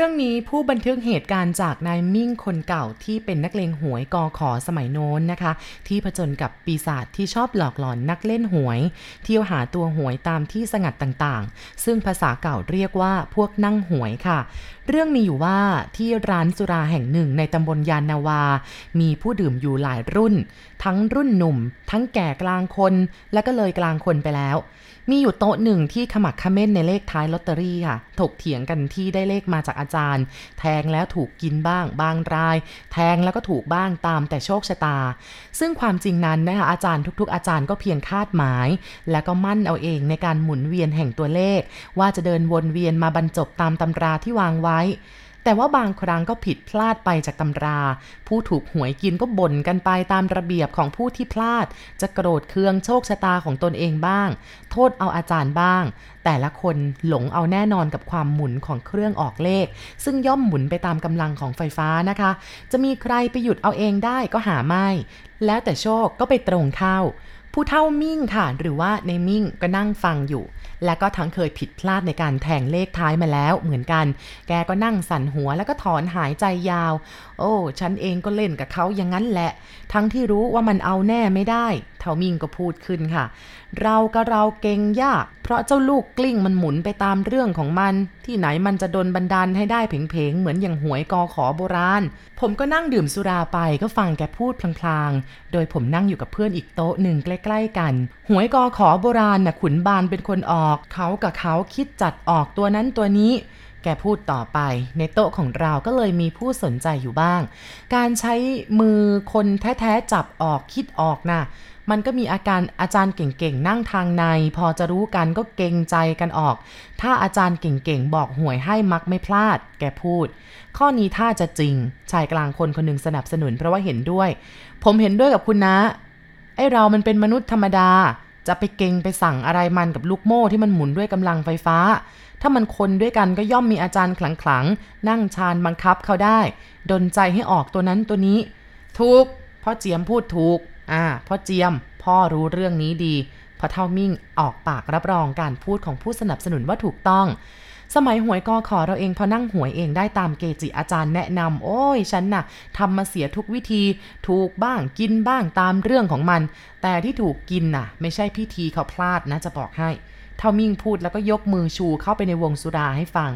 รื่องนี้ผู้บันทึกเหตุการณ์จากนายมิ่งคนเก่าที่เป็นนักเลงหวยกอขอสมัยโน้นนะคะ ที่ผจญกับปีศาจที่ชอบหลอกหลอนนักเล่นหวย เที่ยวหาตัวหวยตามที่สงัดต่างๆ ซึ่งภาษาเก่าเรียกว่าพวกนั่งหวยค่ะ เรื่องมีอยู่ว่าที่ร้านสุราแห่งหนึ่งในตำบลยานนาวา มีผู้ดื่มอยู่หลายรุ่น ทั้งรุ่นหนุ่ม ทั้งแก่กลางคน และก็เลยกลางคนไปแล้ว มีอยู่โต๊ะหนึ่งที่ขมักขม้นในเลขท้ายลอตเตอรี่ค่ะ ถกเถียงกันที่ได้เลขมาจากอาจารย์ แทงแล้วถูกกินบ้าง บางราย แทงแล้วก็ถูกบ้างตามแต่โชคชะตา ซึ่งความจริงนั้นนะคะอาจารย์ทุกๆ อาจารย์ก็เพียงคาดหมาย และก็มั่นเอาเองในการหมุนเวียนแห่งตัวเลข ว่าจะเดินวนเวียนมาบรรจบตามตำราที่วางไว้แต่ว่าบางครั้งก็ผิดพลาดไปจากตำรา ผู้ถูกหวยกินก็บ่นกันไปตามระเบียบของผู้ที่พลาด จะโกรธเคืองโชคชะตาของตนเองบ้าง โทษเอาอาจารย์บ้าง แต่ละคนหลงเอาแน่นอนกับความหมุนของเครื่องออกเลข ซึ่งย่อมหมุนไปตามกำลังของไฟฟ้านะคะ จะมีใครไปหยุดเอาเองได้ก็หาไม่ แล้วแต่โชคก็ไปตรงเข้า ผู้เท่ามิ่งค่ะ หรือว่าในมิ่งก็นั่งฟังอยู่และก็ทั้งเคยผิดพลาดในการแทงเลขท้ายมาแล้วเหมือนกัน แกก็นั่งสั่นหัวแล้วก็ถอนหายใจยาว โอ้ ฉันเองก็เล่นกับเขาอย่างนั้นแหละ ทั้งที่รู้ว่ามันเอาแน่ไม่ได้เทามิงก็พูดขึ้นค่ะ เรากับเราเก่งยาก เพราะเจ้าลูกกลิ้งมันหมุนไปตามเรื่องของมัน ที่ไหนมันจะดนบันดาลให้ได้เพลงๆเหมือนอย่างหวยกอขอโบราณ ผมก็นั่งดื่มสุราไปก็ฟังแกพูดพลางๆ โดยผมนั่งอยู่กับเพื่อนอีกโต๊ะหนึ่งใกล้ ๆ กัน หวยกอขอโบราณน่ะขุนบานเป็นคนออกเขากับเขาคิดจัดออกตัวนั้นตัวนี้ แกพูดต่อไป ในโต๊ะของเราก็เลยมีผู้สนใจอยู่บ้าง การใช้มือคนแท้ๆจับออกคิดออกนะ่ะมันก็มีอาการอาจารย์เก่งๆ นั่งทางใน พอจะรู้กันก็เก่งใจกันออก ถ้าอาจารย์เก่งๆ บอกหวยให้มักไม่พลาด แกพูด ข้อนี้ถ้าจะจริง ชายกลางคนคนหนึ่งสนับสนุนเพราะว่าเห็นด้วย ผมเห็นด้วยกับคุณนะ ไอเรามันเป็นมนุษย์ธรรมดา จะไปเก่งไปสั่งอะไรมันกับลูกโม่ที่มันหมุนด้วยกำลังไฟฟ้า ถ้ามันคนด้วยกันก็ย่อมมีอาจารย์ขลังๆ นั่งชานบังคับเขาได้ ดนใจให้ออกตัวนั้นตัวนี้ ถูกพ่อเจียมพูดถูก อ่าพ่อเจียม พ่อรู้เรื่องนี้ดีพอเท่ามิ่งออกปากรับรองการพูดของผู้สนับสนุนว่าถูกต้อง สมัยหวยกอขอเราเองพอนั่งหวยเองได้ตามเกจิอาจารย์แนะนำโอ้ยฉันน่ะทำมาเสียทุกวิธี ถูกบ้างกินบ้างตามเรื่องของมัน แต่ที่ถูกกินน่ะ ไม่ใช่พิธีเขาพลาดนะจะบอกให้เท่ามิ่งพูดแล้วก็ยกมือชูเข้าไปในวงสุราให้ฟัง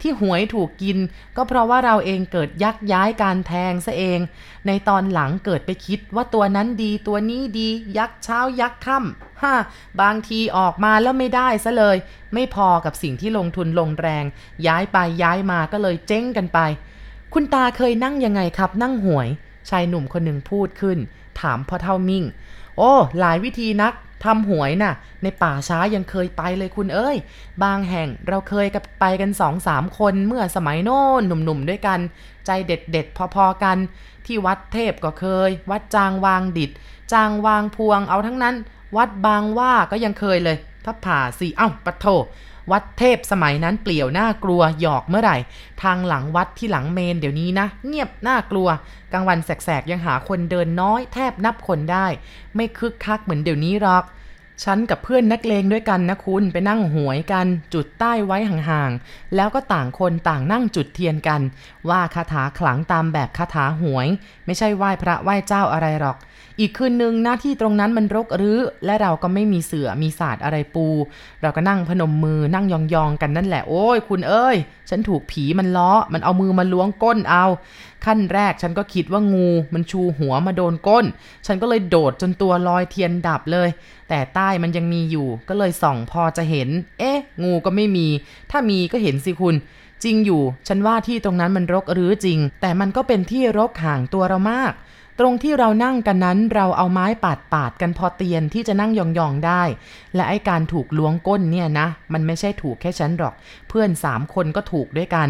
ที่หวยถูกกิน ก็เพราะว่าเราเองเกิดยักย้ายการแทงซะเอง ในตอนหลังเกิดไปคิดว่าตัวนั้นดีตัวนี้ดี ยักเช้ายักค่ำ ฮ่าบางทีออกมาแล้วไม่ได้ซะเลย ไม่พอกับสิ่งที่ลงทุนลงแรง ย้ายไปย้ายมาก็เลยเจ๊งกันไป คุณตาเคยนั่งยังไงครับ นั่งหวย ชายหนุ่มคนหนึ่งพูดขึ้น ถามพ่อเท่ามิ่ง โอ้ หลายวิธีนักทำหวยนะ่ะ ในป่าช้ายังเคยไปเลยคุณเอ้ย บางแห่งเราเคยกับไปกันสองสามคนเมื่อสมัยโน้นหนุ่มๆด้วยกัน ใจเด็ดๆพอๆกัน ที่วัดเทพก็เคย วัดจางวางดิด จางวางพวงเอาทั้งนั้น วัดบางว่าก็ยังเคยเลย ถ้าผ่าสี่เอ้าปะโถวัดเทพสมัยนั้นเปลี่ยวน่ากลัวหยอกเมื่อไหร่ ทางหลังวัดที่หลังเมนเดี๋ยวนี้นะ เงียบน่ากลัว กลางวันแสกๆยังหาคนเดินน้อยแทบนับคนได้ ไม่คึกคักเหมือนเดี๋ยวนี้หรอก ฉันกับเพื่อนนักเลงด้วยกันนะคุณไปนั่งหวยกัน จุดใต้ไว้ห่างๆ แล้วก็ต่างคนต่างนั่งจุดเทียนกัน ว่าคาถาขลังตามแบบคาถาหวย ไม่ใช่ไหว้พระไหว้เจ้าอะไรหรอก อีกคืนหนึ่งหน้าที่ตรงนั้นมันรกรื้อ และเราก็ไม่มีเสือมีศาสตร์อะไรปู เราก็นั่งพนมมือนั่งยองๆกันนั่นแหละโอ้ยคุณเอ้ย ฉันถูกผีมันล้อ มันเอามือมาล้วงก้นเอา ขั้นแรกฉันก็คิดว่างูมันชูหัวมาโดนก้น ฉันก็เลยโดดจนตัวลอยเทียนดับเลย แต่ใต้มันยังมีอยู่ ก็เลยส่องพอจะเห็น เอ๊ะ งูก็ไม่มี ถ้ามีก็เห็นสิคุณ จริงอยู่ ฉันว่าที่ตรงนั้นมันรกหรือจริง แต่มันก็เป็นที่รกห่างตัวเรามาก ตรงที่เรานั่งกันนั้นเราเอาไม้ปาดปาดกันพอเตียนที่จะนั่งยองๆได้ และไอการถูกล้วงก้นเนี่ยนะ มันไม่ใช่ถูกแค่ฉันหรอก เพื่อนสามคนก็ถูกด้วยกัน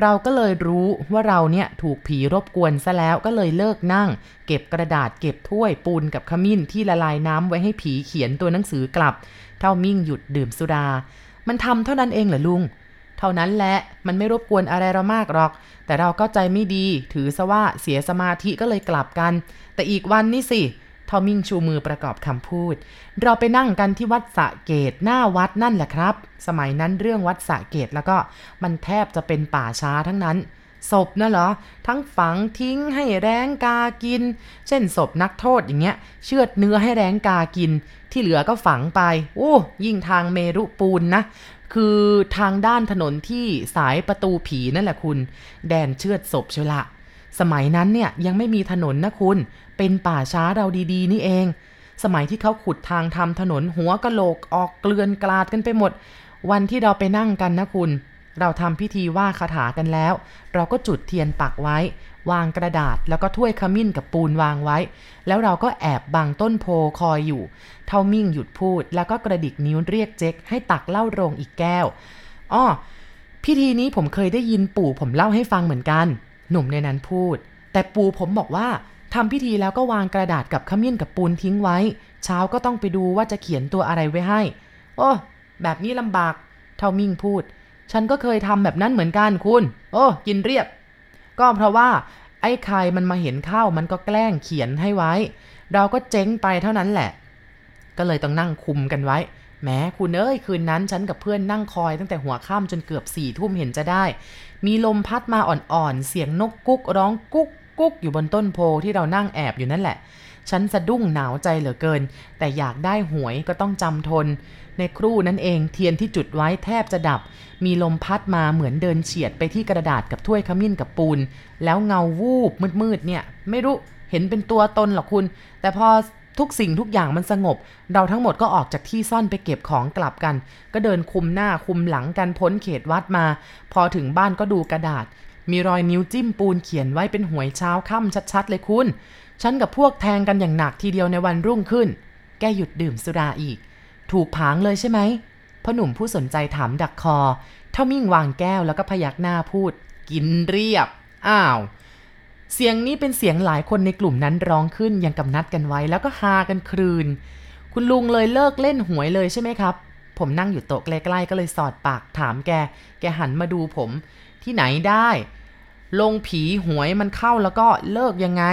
เราก็เลยรู้ว่าเราเนี่ยถูกผีรบกวนซะแล้วก็เลยเลิกนั่ง เก็บกระดาษเก็บถ้วยปูนกับขมิ้นที่ละลายน้ำไว้ให้ผีเขียนตัวหนังสือกลับ เท่ามิ่งหยุดดื่มสุรามันทำเท่านั้นเองเหรอลุง เท่านั้นแหละมันไม่รบกวนอะไรเรามากหรอก แต่เราก็ใจไม่ดี ถือซะว่าเสียสมาธิก็เลยกลับกัน แต่อีกวันนี่สิทอมมิงชูมือประกอบคำพูด เราไปนั่งกันที่วัดสะเกตหน้าวัดนั่นแหละครับ สมัยนั้นเรื่องวัดสะเกตแล้วก็มันแทบจะเป็นป่าช้าทั้งนั้น ศพนะเหรอ ทั้งฝังทิ้งให้แรงกากิน เช่นศพนักโทษอย่างเงี้ย เชือดเนื้อให้แรงกากิน ที่เหลือก็ฝังไป โอ้ ยิ่งทางเมรุปูนนะ คือทางด้านถนนที่สายประตูผีนั่นแหละคุณ แดนเชือดศพเชละ สมัยนั้นเนี่ยยังไม่มีถนนนะคุณ เป็นป่าช้าเราดีๆ นี่เอง สมัยที่เขาขุดทางทำถนนหัวกะโหลกออกเกลือนกลาดกันไปหมด วันที่เราไปนั่งกันนะคุณ เราทำพิธีว่าคาถากันแล้ว เราก็จุดเทียนปักไว้ วางกระดาษแล้วก็ถ้วยขมิ้นกับปูนวางไว้ แล้วเราก็แอบบังต้นโพคอยอยู่ เท่ามิ่งหยุดพูด แล้วก็กระดิกนิ้วเรียกเจ๊กให้ตักเหล้าโรงอีกแก้วอ้อพิธีนี้ผมเคยได้ยินปู่ผมเล่าให้ฟังเหมือนกัน หนุ่มในนั้นพูด แต่ปู่ผมบอกว่าทำพิธีแล้วก็วางกระดาษกับขมิ้นกับปูนทิ้งไว้ เช้าก็ต้องไปดูว่าจะเขียนตัวอะไรไว้ให้ โอ้ แบบนี้ลำบาก เท่ามิ่งพูด ฉันก็เคยทำแบบนั้นเหมือนกันคุณ โอ้กินเรียบ ก็เพราะว่าไอ้ใครมันมาเห็นเข้ามันก็แกล้งเขียนให้ไว้ เราก็เจ๊งไปเท่านั้นแหละ ก็เลยต้องนั่งคุมกันไว้แม้คุณเอ้ยคืนนั้นฉันกับเพื่อนนั่งคอยตั้งแต่หัวค่ำจนเกือบสี่ทุ่มเห็นจะได้ มีลมพัดมาอ่อนๆ เสียงนกกุ๊กร้องกุ๊กกุ๊กอยู่บนต้นโพที่เรานั่งแอบอยู่นั่นแหละ ฉันสะดุ้งหนาวใจเหลือเกิน แต่อยากได้หวยก็ต้องจำทน ในครู่นั้นเองเทียนที่จุดไว้แทบจะดับ มีลมพัดมาเหมือนเดินเฉียดไปที่กระดาษกับถ้วยขมิ้นกับปูน แล้วเงาวูบมืดๆเนี่ย ไม่รู้เห็นเป็นตัวตนหรอกคุณ แต่พอทุกสิ่งทุกอย่างมันสงบ เราทั้งหมดก็ออกจากที่ซ่อนไปเก็บของกลับกัน ก็เดินคุมหน้าคุมหลังกันพ้นเขตวัดมา พอถึงบ้านก็ดูกระดาษ มีรอยนิ้วจิ้มปูนเขียนไว้เป็นหวยเช้าค่ำชัดๆ เลยคุณ ฉันกับพวกแทงกันอย่างหนักทีเดียวในวันรุ่งขึ้น แกหยุดดื่มสุราอีก ถูกผางเลยใช่ไหมพ่อหนุ่มผู้สนใจถามดักคอ เท่ามิ่งวางแก้วแล้วก็พยักหน้าพูด กินเรียบ อ้าว เสียงนี้เป็นเสียงหลายคนในกลุ่มนั้นร้องขึ้นยังกำนัดกันไว้แล้วก็ฮากันครืน คุณลุงเลยเลิกเล่นหวยเลยใช่ไหมครับ ผมนั่งอยู่โต๊ะใกล้ๆก็เลยสอดปากถามแก แกหันมาดูผม ที่ไหนได้ ลงผีหวยมันเข้าแล้วก็เลิกยังไง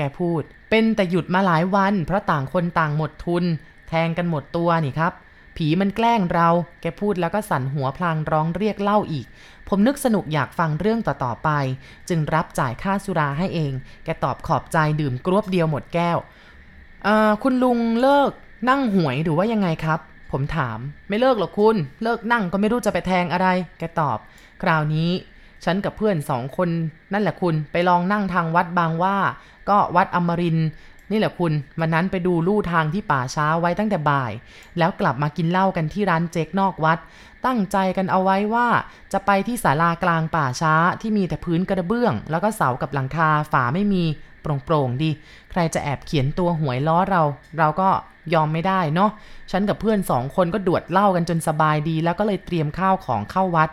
แกพูด เป็นแต่หยุดมาหลายวัน เพราะต่างคนต่างหมดทุน แทงกันหมดตัวนี่ครับ ผีมันแกล้งเรา แกพูดแล้วก็สั่นหัวพลางร้องเรียกเล่าอีก ผมนึกสนุกอยากฟังเรื่องต่อๆไป จึงรับจ่ายค่าสุราให้เอง แกตอบขอบใจดื่มกรวบเดียวหมดแก้วคุณลุงเลิกนั่งหวยหรือว่ายังไงครับ ผมถาม ไม่เลิกหรอกคุณ เลิกนั่งก็ไม่รู้จะไปแทงอะไร แกตอบ คราวนี้ ฉันกับเพื่อนสองคนนั่นแหละคุณไปลองนั่งทางวัดบางว่า ก็วัดอมรินนี่แหละคุณวันนั้นไปดูลู่ทางที่ป่าช้าไว้ตั้งแต่บ่าย แล้วกลับมากินเหล้ากันที่ร้านเจ๊กนอกวัด ตั้งใจกันเอาไว้ว่า จะไปที่ศาลากลางป่าช้าที่มีแต่พื้นกระเบื้อง แล้วก็เสากับหลังคาฝาไม่มี โปร่งๆดี ใครจะแอบเขียนตัวหวยล้อเรา เราก็ยอมไม่ได้เนาะ ฉันกับเพื่อนสองคนก็ดวดเหล้ากันจนสบายดี แล้วก็เลยเตรียมข้าวของเข้าวัด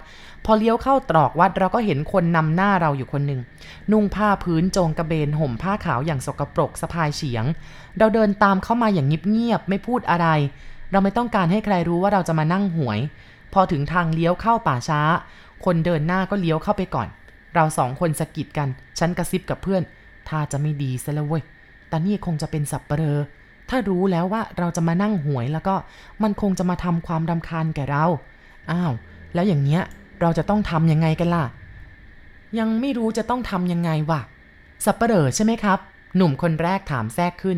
พอเลี้ยวเข้าตรอกวัดเราก็เห็นคนนำหน้าเราอยู่คนหนึ่ง นุ่งผ้าพื้นโจงกระเบน ห่มผ้าขาวอย่างสกปรกสะพายเฉียง เราเดินตามเข้ามาอย่างเงียบๆไม่พูดอะไร เราไม่ต้องการให้ใครรู้ว่าเราจะมานั่งหวย พอถึงทางเลี้ยวเข้าป่าช้า คนเดินหน้าก็เลี้ยวเข้าไปก่อน เราสองคนสะกิดกัน ฉันกระซิบกับเพื่อน ถ้าจะไม่ดีซะแล้วเว้ยแต่นี่คงจะเป็นสับเปลอถ้ารู้แล้วว่าเราจะมานั่งหวยแล้วก็มันคงจะมาทำความรำคาญแก่เรา อ้าว แล้วอย่างเงี้ยเราจะต้องทำยังไงกันล่ะ ยังไม่รู้จะต้องทำยังไงวะสับเปลอใช่ไหมครับ หนุ่มคนแรกถามแทรกขึ้น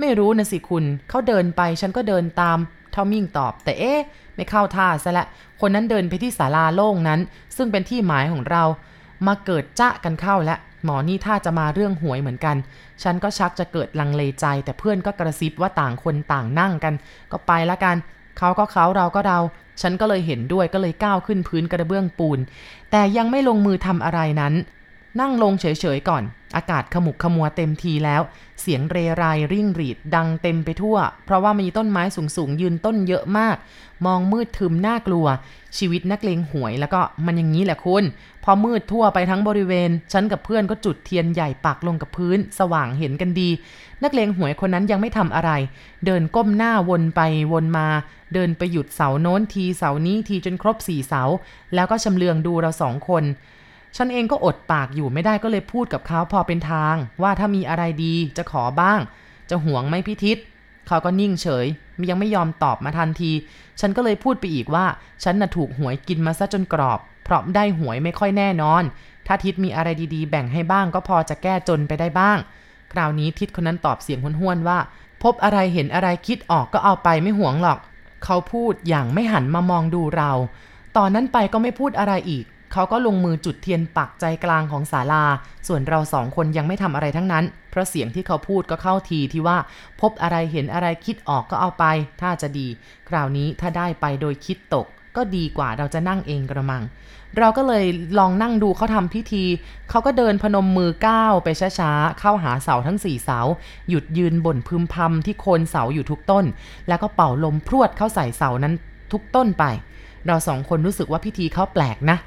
ไม่รู้นะสิคุณ เขาเดินไปฉันก็เดินตามเท่ามิ่งตอบ แต่เอ๊ะไม่เข้าท่าซะละ คนนั้นเดินไปที่ศาลาโล่งนั้น ซึ่งเป็นที่หมายของเรา มาเกิดจ้ากันเข้าและ หมอนี่ถ้าจะมาเรื่องหวยเหมือนกัน ฉันก็ชักจะเกิดลังเลใจ แต่เพื่อนก็กระซิบว่าต่างคนต่างนั่งกัน ก็ไปละกัน เขาก็เขาเราก็เราฉันก็เลยเห็นด้วยก็เลยก้าวขึ้นพื้นกระเบื้องปูน แต่ยังไม่ลงมือทำอะไรนั้น นั่งลงเฉยๆก่อน อากาศขมุกขมัวเต็มทีแล้ว เสียงเรไรริ่งรีดดังเต็มไปทั่ว เพราะว่ามีต้นไม้สูงๆ ยืนต้นเยอะมาก มองมืดทึมน่ากลัว ชีวิตนักเลงหวยแล้วก็มันอย่างนี้แหละคุณ พอมืดทั่วไปทั้งบริเวณ ฉันกับเพื่อนก็จุดเทียนใหญ่ปักลงกับพื้น สว่างเห็นกันดี นักเลงหวยคนนั้นยังไม่ทำอะไร เดินก้มหน้าวนไปวนมา เดินไปหยุดเสาโน้นทีเสานี้ทีจนครบสี่เสา แล้วก็ชำเลืองดูเราสองคน ฉันเองก็อดปากอยู่ไม่ได้ก็เลยพูดกับเขาพอเป็นทาง ว่าถ้ามีอะไรดีจะขอบ้าง จะหวงไม่พิทิศเขาก็นิ่งเฉยยังไม่ยอมตอบมาทันที ฉันก็เลยพูดไปอีกว่า ฉันน่ะถูกหวยกินมาซะจนกรอบ เพราะได้หวยไม่ค่อยแน่นอน ถ้าทิศมีอะไรดีๆ แบ่งให้บ้างก็พอจะแก้จนไปได้บ้าง คราวนี้ทิศคนนั้นตอบเสียงห้วนๆว่า พบอะไรเห็นอะไรคิดออกก็เอาไปไม่หวงหรอก เขาพูดอย่างไม่หันมามองดูเรา ตอนนั้นไปก็ไม่พูดอะไรอีก เขาก็ลงมือจุดเทียนปักใจกลางของศาลา ส่วนเราสองคนยังไม่ทำอะไรทั้งนั้น เพราะเสียงที่เขาพูดก็เข้าทีที่ว่า พบอะไรเห็นอะไรคิดออกก็เอาไป ถ้าจะดี คราวนี้ถ้าได้ไปโดยคิดตก ก็ดีกว่าเราจะนั่งเองกระมัง เราก็เลยลองนั่งดูเขาทำพิธี เขาก็เดินพนมมือก้าวไปช้าๆ เข้าหาเสาทั้งสี่เสา หยุดยืนบ่นพึมพำที่โคนเสาอยู่ทุกต้น แล้วก็เป่าลมพรวดเข้าใส่เสานั้นทุกต้นไป เราสองคนรู้สึกว่าพิธีเขาแปลกนะ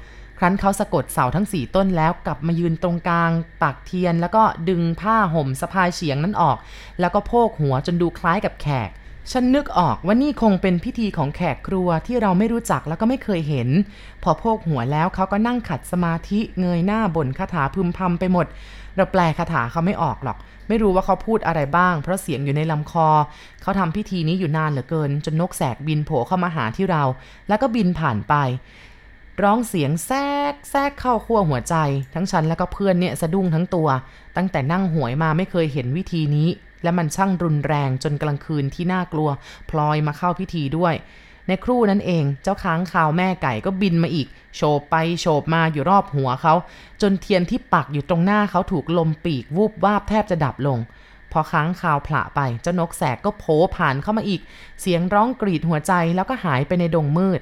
ครั้นเขาสะกดเสาทั้งสี่ต้นแล้วกลับมายืนตรงกลางปากเทียน แล้วก็ดึงผ้าห่มสะพายเฉียงนั้นออก แล้วก็โพกหัวจนดูคล้ายกับแขก ฉันนึกออกว่านี่คงเป็นพิธีของแขกครัวที่เราไม่รู้จักแล้วก็ไม่เคยเห็น พอโพกหัวแล้วเขาก็นั่งขัดสมาธิเงยหน้าบ่นคาถาพึมพำไปหมด เราแปลคาถาเขาไม่ออกหรอก ไม่รู้ว่าเขาพูดอะไรบ้าง เพราะเสียงอยู่ในลำคอ เขาทำพิธีนี้อยู่นานเหลือเกิน จนนกแสกบินโผล่เข้ามาหาที่เรา แล้วก็บินผ่านไป ร้องเสียงแทรกแทรกเข้าขั้วหัวใจ ทั้งฉันแล้วก็เพื่อนเนี่ยสะดุ้งทั้งตัว ตั้งแต่นั่งหวยมาไม่เคยเห็นวิธีนี้ และมันช่างรุนแรงจนกลางคืนที่น่ากลัว พลอยมาเข้าพิธีด้วย ในครู่นั้นเองเจ้าค้างคาวแม่ไก่ก็บินมาอีก โฉบไปโฉบมาอยู่รอบหัวเขา จนเทียนที่ปักอยู่ตรงหน้าเขาถูกลมปีกวูบวาบแทบจะดับลงพอค้างคาวผละไปเจ้านกแสกก็โผผ่านเข้ามาอีก เสียงร้องกรีดหัวใจแล้วก็หายไปในดงมืด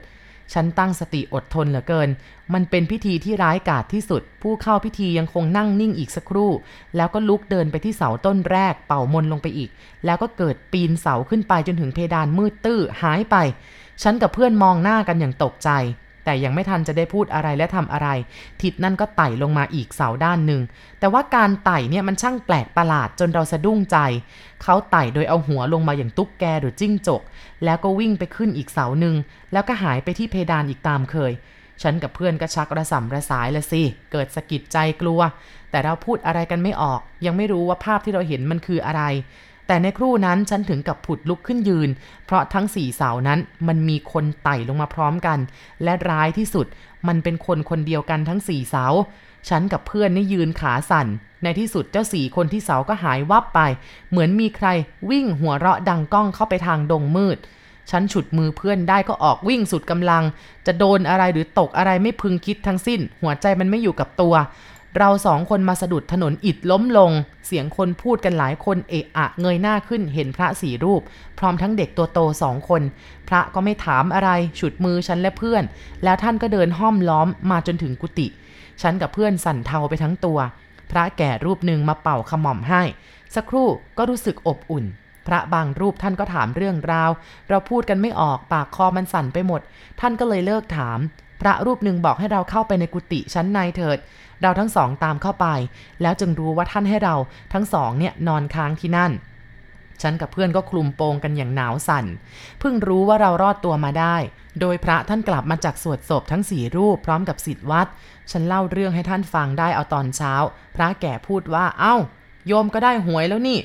ฉันตั้งสติอดทนเหลือเกิน มันเป็นพิธีที่ร้ายกาจที่สุด ผู้เข้าพิธียังคงนั่งนิ่งอีกสักครู่ แล้วก็ลุกเดินไปที่เสาต้นแรก เป่ามนลงไปอีก แล้วก็เกิดปีนเสาขึ้นไปจนถึงเพดานมืดตื้อหายไป ฉันกับเพื่อนมองหน้ากันอย่างตกใจ แต่ยังไม่ทันจะได้พูดอะไรและทำอะไร ทิศนั่นก็ไต่ลงมาอีกเสาด้านหนึ่ง แต่ว่าการไต่เนี่ยมันช่างแปลกประหลาดจนเราสะดุ้งใจ เขาไต่โดยเอาหัวลงมาอย่างตุ๊กแกหรือจิ้งจก แล้วก็วิ่งไปขึ้นอีกเสาหนึ่ง แล้วก็หายไปที่เพดานอีกตามเคย ฉันกับเพื่อนก็ชักระสำระสายละสิ เกิดสะกิดใจกลัว แต่เราพูดอะไรกันไม่ออก ยังไม่รู้ว่าภาพที่เราเห็นมันคืออะไร แต่ในครู่นั้นฉันถึงกับผุดลุกขึ้นยืน เพราะทั้งสี่เสานั้นมันมีคนไต่ลงมาพร้อมกัน และร้ายที่สุดมันเป็นคนคนเดียวกันทั้งสี่เสา ฉันกับเพื่อนนี่ยืนขาสั่น ในที่สุดเจ้าสี่คนที่เสาก็หายวับไป เหมือนมีใครวิ่งหัวเราะดังก้องเข้าไปทางดงมืด ฉันฉุดมือเพื่อนได้ก็ออกวิ่งสุดกำลัง จะโดนอะไรหรือตกอะไรไม่พึงคิดทั้งสิ้น หัวใจมันไม่อยู่กับตัว เราสองคนมาสะดุดถนนอิดล้มลง เสียงคนพูดกันหลายคนเอะอะเงยหน้าขึ้นเห็นพระสี่รูป พร้อมทั้งเด็กตัวโตสองคน พระก็ไม่ถามอะไร ฉุดมือฉันและเพื่อน แล้วท่านก็เดินห้อมล้อมมาจนถึงกุฏิฉันกับเพื่อนสั่นเทาไปทั้งตัว พระแก่รูปหนึ่งมาเป่าขมอมให้ สักครู่ก็รู้สึกอบอุ่น พระบางรูปท่านก็ถามเรื่องราว เราพูดกันไม่ออกปากคอมันสั่นไปหมด ท่านก็เลยเลิกถาม พระรูปหนึ่งบอกให้เราเข้าไปในกุฏิชั้นในเถิด เราทั้งสองตามเข้าไป แล้วจึงรู้ว่าท่านให้เราทั้งสองเนี่ยนอนค้างที่นั่น ฉันกับเพื่อนก็คลุมโปงกันอย่างหนาวสั่น เพิ่งรู้ว่าเรารอดตัวมาได้ โดยพระท่านกลับมาจากสวดศพทั้งสี่รูปพร้อมกับสิทธิวัด ฉันเล่าเรื่องให้ท่านฟังได้เอาตอนเช้า พระแก่พูดว่า เอ้า โยมก็ได้หวยแล้วนี่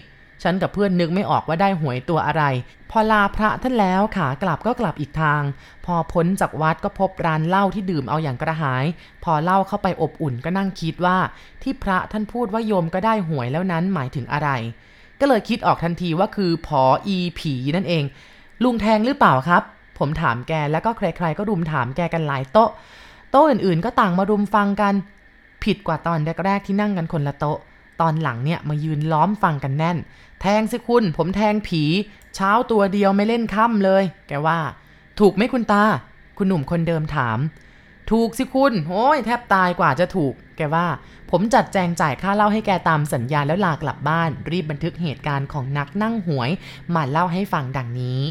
ฉันกับเพื่อนนึกไม่ออกว่าได้หวยตัวอะไร พอลาพระท่านแล้วขากลับก็กลับอีกทาง พอพ้นจากวัดก็พบร้านเหล้าที่ดื่มเอาอย่างกระหาย พอเล้าเข้าไปอบอุ่นก็นั่งคิดว่า ที่พระท่านพูดว่าโยมก็ได้หวยแล้วนั้นหมายถึงอะไร ก็เลยคิดออกทันทีว่าคือผออีผีนั่นเอง ลุงแทงหรือเปล่าครับ ผมถามแกแล้วก็ใครๆก็รุมถามแกกันหลายโต๊ะ โต๊ะอื่นๆ ก็ต่างมารุมฟังกัน ผิดกว่าตอนแรกๆที่นั่งกันคนละโต๊ะ ตอนหลังเนี่ยมายืนล้อมฟังกันแน่น แทงสิคุณ ผมแทงผี เช้าตัวเดียวไม่เล่นค่ำเลย แกว่า ถูกไหมคุณตา คุณหนุ่มคนเดิมถาม ถูกสิคุณโอ้ยแทบตายกว่าจะถูก แกว่า ผมจัดแจงจ่ายค่าเล้าให้แกตามสัญญาแล้วลากลับบ้าน รีบบันทึกเหตุการณ์ของนักนั่งหวย มาเล่าให้ฟังดังนี้